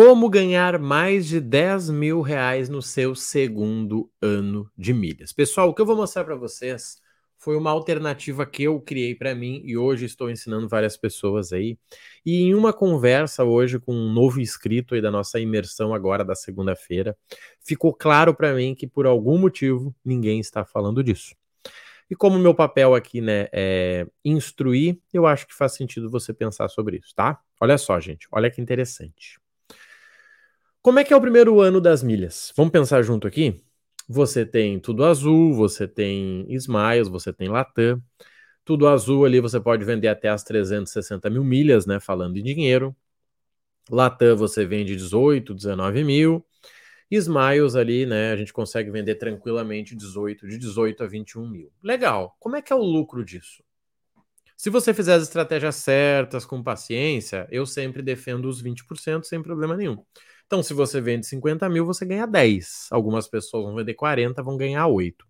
Como ganhar mais de 10 mil reais no seu segundo ano de milhas? Pessoal, o que eu vou mostrar para vocês foi uma alternativa que eu criei para mim e hoje estou ensinando várias pessoas aí. E em uma conversa hoje com um novo inscrito aí da nossa imersão agora da segunda-feira, ficou claro para mim que por algum motivo ninguém está falando disso. E como meu papel aqui, né, é instruir, eu acho que faz sentido você pensar sobre isso, tá? Olha só, gente, olha que interessante. Como é que é o primeiro ano das milhas? Vamos pensar junto aqui? Você tem tudo azul, você tem Smiles, você tem Latam. Tudo azul ali você pode vender até as 360 mil milhas, né? Falando em dinheiro. Latam você vende 18, 19 mil. Smiles ali, né? A gente consegue vender tranquilamente 18, de 18 a 21 mil. Legal. Como é que é o lucro disso? Se você fizer as estratégias certas, com paciência, eu sempre defendo os 20% sem problema nenhum. Então, se você vende 50 mil, você ganha 10. Algumas pessoas vão vender 40, vão ganhar 8.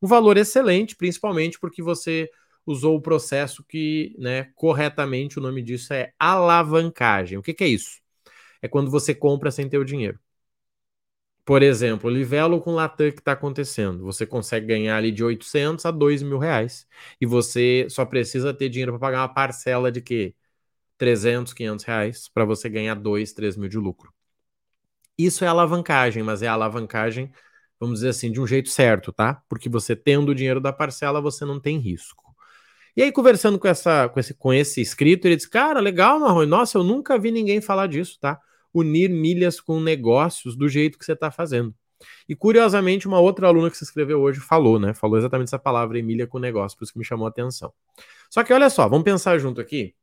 Um valor excelente, principalmente porque você usou o processo que, né, corretamente, o nome disso é alavancagem. O que, que é isso? É quando você compra sem ter o dinheiro. Por exemplo, livelo com Latam que está acontecendo. Você consegue ganhar ali de 800 a 2 mil reais. E você só precisa ter dinheiro para pagar uma parcela de quê? 300, 500 reais para você ganhar 2, 3 mil de lucro. Isso é alavancagem, mas é alavancagem, vamos dizer assim, de um jeito certo, tá? Porque você tendo o dinheiro da parcela, você não tem risco. E aí, conversando com, essa, com, esse, com esse inscrito, ele disse: Cara, legal, Marrone, nossa, eu nunca vi ninguém falar disso, tá? Unir milhas com negócios do jeito que você está fazendo. E curiosamente, uma outra aluna que se inscreveu hoje falou, né? Falou exatamente essa palavra, milha com negócio, por isso que me chamou a atenção. Só que olha só, vamos pensar junto aqui.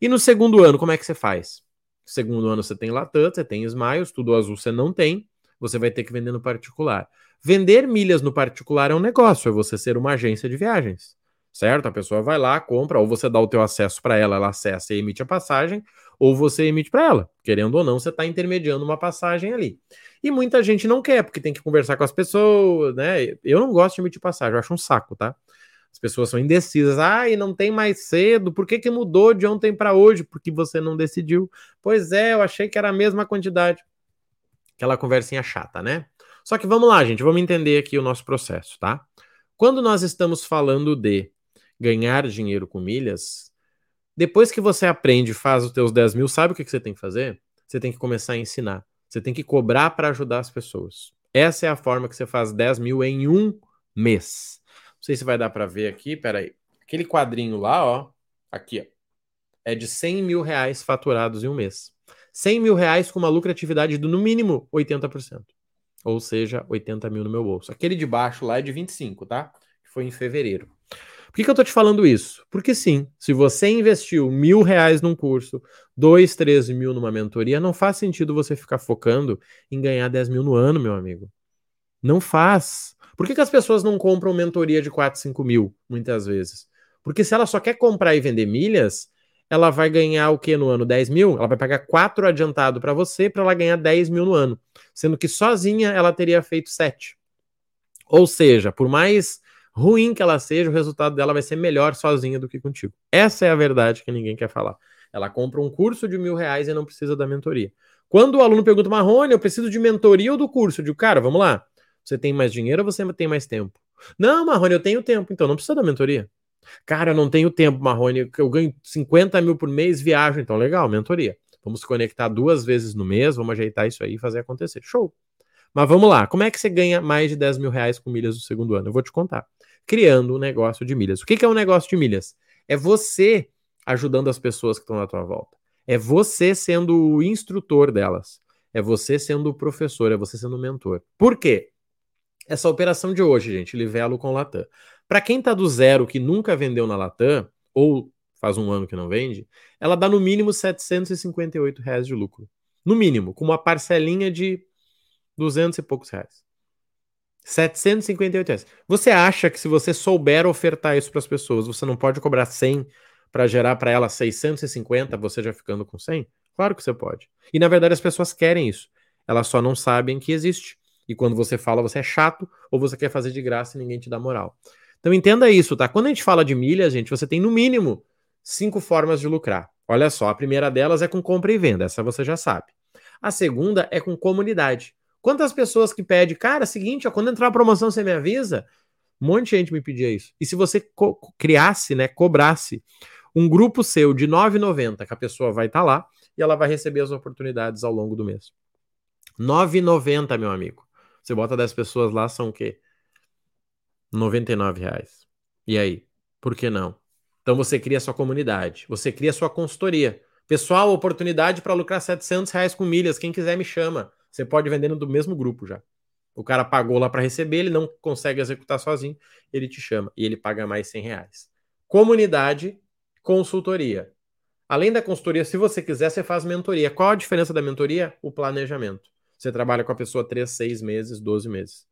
E no segundo ano, como é que você faz? Segundo ano você tem Latam, você tem Smiles, tudo azul você não tem, você vai ter que vender no particular. Vender milhas no particular é um negócio, é você ser uma agência de viagens, certo? A pessoa vai lá, compra, ou você dá o teu acesso para ela, ela acessa e emite a passagem, ou você emite para ela. Querendo ou não, você está intermediando uma passagem ali. E muita gente não quer, porque tem que conversar com as pessoas, né? Eu não gosto de emitir passagem, eu acho um saco, tá? As pessoas são indecisas. Ah, e não tem mais cedo. Por que, que mudou de ontem para hoje? Porque você não decidiu. Pois é, eu achei que era a mesma quantidade. Aquela conversinha chata, né? Só que vamos lá, gente, vamos entender aqui o nosso processo, tá? Quando nós estamos falando de ganhar dinheiro com milhas, depois que você aprende faz os teus 10 mil, sabe o que, que você tem que fazer? Você tem que começar a ensinar. Você tem que cobrar para ajudar as pessoas. Essa é a forma que você faz 10 mil em um mês. Sei se vai dar para ver aqui, peraí. Aquele quadrinho lá, ó, aqui, ó, é de 100 mil reais faturados em um mês. 100 mil reais com uma lucratividade do, no mínimo, 80%. Ou seja, 80 mil no meu bolso. Aquele de baixo lá é de 25, tá? Que foi em fevereiro. Por que, que eu tô te falando isso? Porque sim, se você investiu mil reais num curso, dois, 13 mil numa mentoria, não faz sentido você ficar focando em ganhar 10 mil no ano, meu amigo. Não faz. Por que, que as pessoas não compram mentoria de 4, 5 mil, muitas vezes? Porque se ela só quer comprar e vender milhas, ela vai ganhar o que no ano? 10 mil? Ela vai pagar 4 adiantado para você para ela ganhar 10 mil no ano. Sendo que sozinha ela teria feito 7. Ou seja, por mais ruim que ela seja, o resultado dela vai ser melhor sozinha do que contigo. Essa é a verdade que ninguém quer falar. Ela compra um curso de mil reais e não precisa da mentoria. Quando o aluno pergunta, Marrone, eu preciso de mentoria ou do curso? Eu digo, cara, vamos lá. Você tem mais dinheiro ou você tem mais tempo? Não, Marrone, eu tenho tempo, então não precisa da mentoria. Cara, eu não tenho tempo, Marrone, eu ganho 50 mil por mês, viajo, então legal, mentoria. Vamos se conectar duas vezes no mês, vamos ajeitar isso aí e fazer acontecer. Show! Mas vamos lá, como é que você ganha mais de 10 mil reais com milhas no segundo ano? Eu vou te contar. Criando um negócio de milhas. O que é um negócio de milhas? É você ajudando as pessoas que estão na tua volta. É você sendo o instrutor delas. É você sendo o professor, é você sendo o mentor. Por quê? Essa operação de hoje, gente, Livelo com Latam. Para quem está do zero, que nunca vendeu na Latam, ou faz um ano que não vende, ela dá no mínimo 758 reais de lucro. No mínimo, com uma parcelinha de 200 e poucos reais. 758 reais. Você acha que se você souber ofertar isso para as pessoas, você não pode cobrar 100 para gerar para elas 650, você já ficando com 100? Claro que você pode. E na verdade as pessoas querem isso. Elas só não sabem que existe. E quando você fala, você é chato ou você quer fazer de graça e ninguém te dá moral. Então entenda isso, tá? Quando a gente fala de milhas, gente, você tem no mínimo cinco formas de lucrar. Olha só, a primeira delas é com compra e venda, essa você já sabe. A segunda é com comunidade. Quantas pessoas que pedem, cara, seguinte, ó, quando entrar a promoção você me avisa? Um monte de gente me pedia isso. E se você criasse, né, cobrasse um grupo seu de 9,90, que a pessoa vai estar tá lá e ela vai receber as oportunidades ao longo do mês. 9,90, meu amigo. Você bota 10 pessoas lá, são o quê? 99 reais. E aí? Por que não? Então você cria sua comunidade, você cria sua consultoria. Pessoal, oportunidade para lucrar 700 reais com milhas. Quem quiser me chama. Você pode vender do mesmo grupo já. O cara pagou lá para receber, ele não consegue executar sozinho, ele te chama e ele paga mais 100 reais. Comunidade, consultoria. Além da consultoria, se você quiser, você faz mentoria. Qual a diferença da mentoria? O planejamento. Você trabalha com a pessoa 3, 6 meses, 12 meses.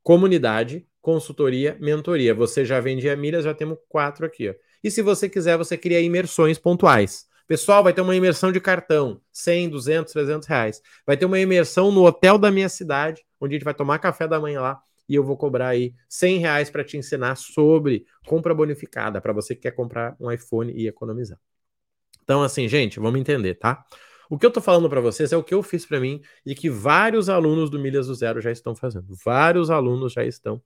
Comunidade, consultoria, mentoria. Você já vendia milhas, já temos quatro aqui. Ó. E se você quiser, você cria imersões pontuais. Pessoal, vai ter uma imersão de cartão, 100, 200, 300 reais. Vai ter uma imersão no hotel da minha cidade, onde a gente vai tomar café da manhã lá e eu vou cobrar aí 100 reais para te ensinar sobre compra bonificada, para você que quer comprar um iPhone e economizar. Então, assim, gente, vamos entender, tá? O que eu tô falando para vocês é o que eu fiz para mim e que vários alunos do Milhas do Zero já estão fazendo. Vários alunos já estão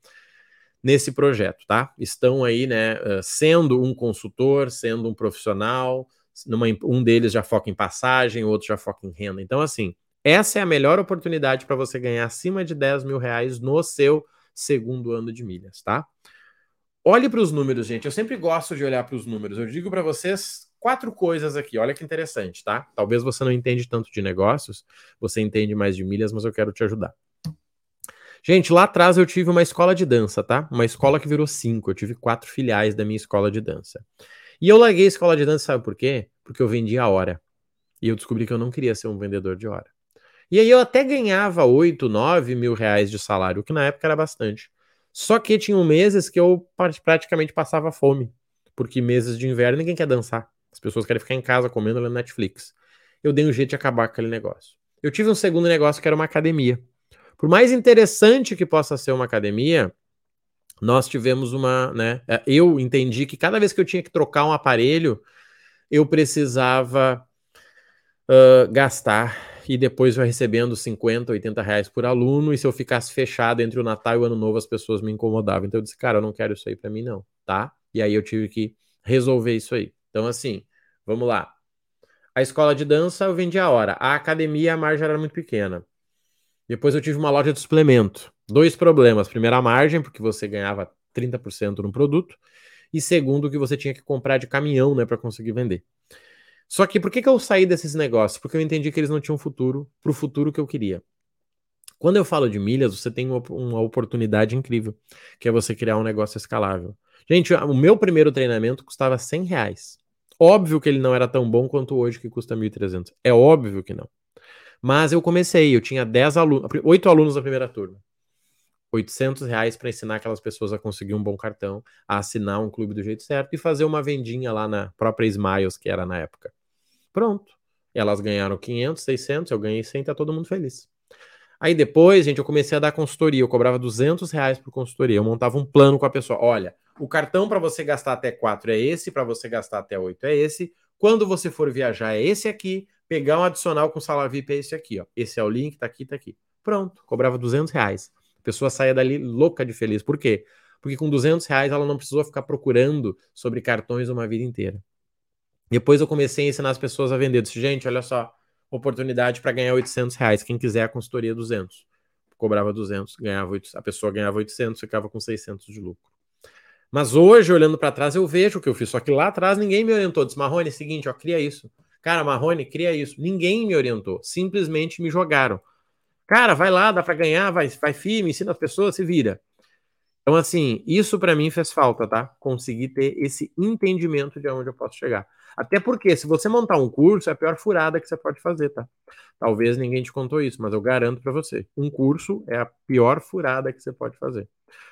nesse projeto, tá? Estão aí, né, sendo um consultor, sendo um profissional, numa, um deles já foca em passagem, o outro já foca em renda. Então, assim, essa é a melhor oportunidade para você ganhar acima de 10 mil reais no seu segundo ano de milhas, tá? Olhe para os números, gente. Eu sempre gosto de olhar para os números. Eu digo para vocês quatro coisas aqui. Olha que interessante, tá? Talvez você não entende tanto de negócios, você entende mais de milhas, mas eu quero te ajudar. Gente, lá atrás eu tive uma escola de dança, tá? Uma escola que virou cinco. Eu tive quatro filiais da minha escola de dança. E eu larguei a escola de dança, sabe por quê? Porque eu vendia a hora. E eu descobri que eu não queria ser um vendedor de hora. E aí eu até ganhava 8, 9 mil reais de salário, o que na época era bastante. Só que tinham meses que eu praticamente passava fome. Porque meses de inverno ninguém quer dançar. As pessoas querem ficar em casa comendo na Netflix. Eu dei um jeito de acabar com aquele negócio. Eu tive um segundo negócio que era uma academia. Por mais interessante que possa ser uma academia, nós tivemos uma, né? É, eu entendi que cada vez que eu tinha que trocar um aparelho, eu precisava uh, gastar e depois vai recebendo 50, 80 reais por aluno, e se eu ficasse fechado entre o Natal e o Ano Novo, as pessoas me incomodavam. Então eu disse, cara, eu não quero isso aí para mim, não, tá? E aí eu tive que resolver isso aí. Então, assim, vamos lá. A escola de dança eu vendi a hora. A academia, a margem era muito pequena. Depois eu tive uma loja de suplemento. Dois problemas. Primeiro, a margem, porque você ganhava 30% no produto. E segundo, que você tinha que comprar de caminhão, né, para conseguir vender. Só que por que, que eu saí desses negócios? Porque eu entendi que eles não tinham futuro para o futuro que eu queria. Quando eu falo de milhas, você tem uma, uma, oportunidade incrível, que é você criar um negócio escalável. Gente, o meu primeiro treinamento custava 100 reais. Óbvio que ele não era tão bom quanto hoje, que custa 1.300. É óbvio que não. Mas eu comecei, eu tinha 10 alunos, 8 alunos na primeira turma. 800 reais para ensinar aquelas pessoas a conseguir um bom cartão, a assinar um clube do jeito certo e fazer uma vendinha lá na própria Smiles, que era na época. Pronto. Elas ganharam 500, 600, eu ganhei 100, tá todo mundo feliz. Aí depois, gente, eu comecei a dar consultoria. Eu cobrava 200 reais por consultoria. Eu montava um plano com a pessoa. Olha, o cartão para você gastar até 4 é esse, para você gastar até 8 é esse. Quando você for viajar é esse aqui. Pegar um adicional com salário VIP é esse aqui, ó. Esse é o link, tá aqui, tá aqui. Pronto, cobrava 200 reais. A pessoa saia dali louca de feliz. Por quê? Porque com 200 reais ela não precisou ficar procurando sobre cartões uma vida inteira. Depois eu comecei a ensinar as pessoas a vender. Eu disse, gente, olha só, oportunidade para ganhar 800 reais. Quem quiser a consultoria 200. Cobrava 200, ganhava 800, a pessoa ganhava 800, ficava com 600 de lucro. Mas hoje, olhando para trás, eu vejo o que eu fiz. Só que lá atrás ninguém me orientou. Disse, Marrone, é seguinte, ó, cria isso. Cara, Marrone, cria isso. Ninguém me orientou. Simplesmente me jogaram. Cara, vai lá, dá para ganhar, vai, vai firme, ensina as pessoas, se vira. Então, assim, isso para mim fez falta, tá? Conseguir ter esse entendimento de onde eu posso chegar. Até porque, se você montar um curso, é a pior furada que você pode fazer, tá? Talvez ninguém te contou isso, mas eu garanto para você: um curso é a pior furada que você pode fazer.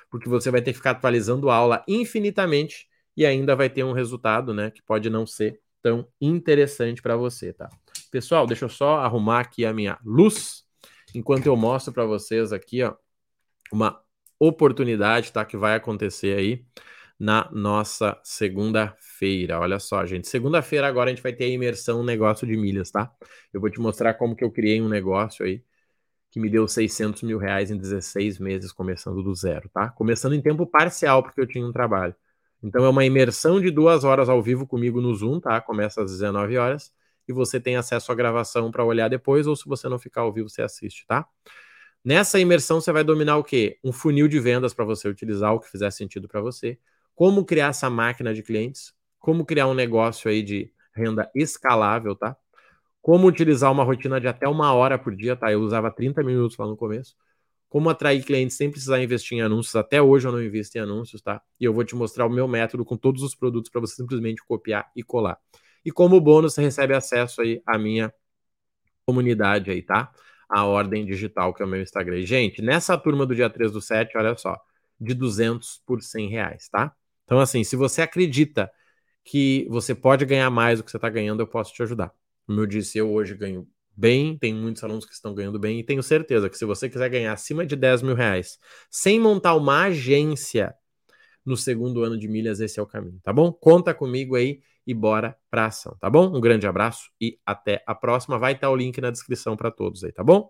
Porque você vai ter que ficar atualizando a aula infinitamente e ainda vai ter um resultado, né? Que pode não ser tão interessante para você, tá? Pessoal, deixa eu só arrumar aqui a minha luz enquanto eu mostro para vocês aqui, ó, uma oportunidade, tá? Que vai acontecer aí na nossa segunda-feira. Olha só, gente. Segunda-feira agora a gente vai ter a imersão negócio de milhas, tá? Eu vou te mostrar como que eu criei um negócio aí que me deu 600 mil reais em 16 meses, começando do zero, tá? Começando em tempo parcial, porque eu tinha um trabalho. Então é uma imersão de duas horas ao vivo comigo no Zoom, tá? Começa às 19 horas e você tem acesso à gravação para olhar depois, ou se você não ficar ao vivo, você assiste, tá? Nessa imersão você vai dominar o quê? Um funil de vendas para você utilizar o que fizer sentido para você como criar essa máquina de clientes, como criar um negócio aí de renda escalável, tá? Como utilizar uma rotina de até uma hora por dia, tá? Eu usava 30 minutos lá no começo. Como atrair clientes sem precisar investir em anúncios. Até hoje eu não invisto em anúncios, tá? E eu vou te mostrar o meu método com todos os produtos para você simplesmente copiar e colar. E como bônus, você recebe acesso aí à minha comunidade aí, tá? A Ordem Digital, que é o meu Instagram. Gente, nessa turma do dia 3 do 7, olha só, de 200 por 100 reais, tá? Então, assim, se você acredita que você pode ganhar mais do que você está ganhando, eu posso te ajudar. Como eu disse, eu hoje ganho bem, tem muitos alunos que estão ganhando bem, e tenho certeza que se você quiser ganhar acima de 10 mil reais, sem montar uma agência no segundo ano de milhas, esse é o caminho, tá bom? Conta comigo aí e bora pra ação, tá bom? Um grande abraço e até a próxima. Vai estar o link na descrição para todos aí, tá bom?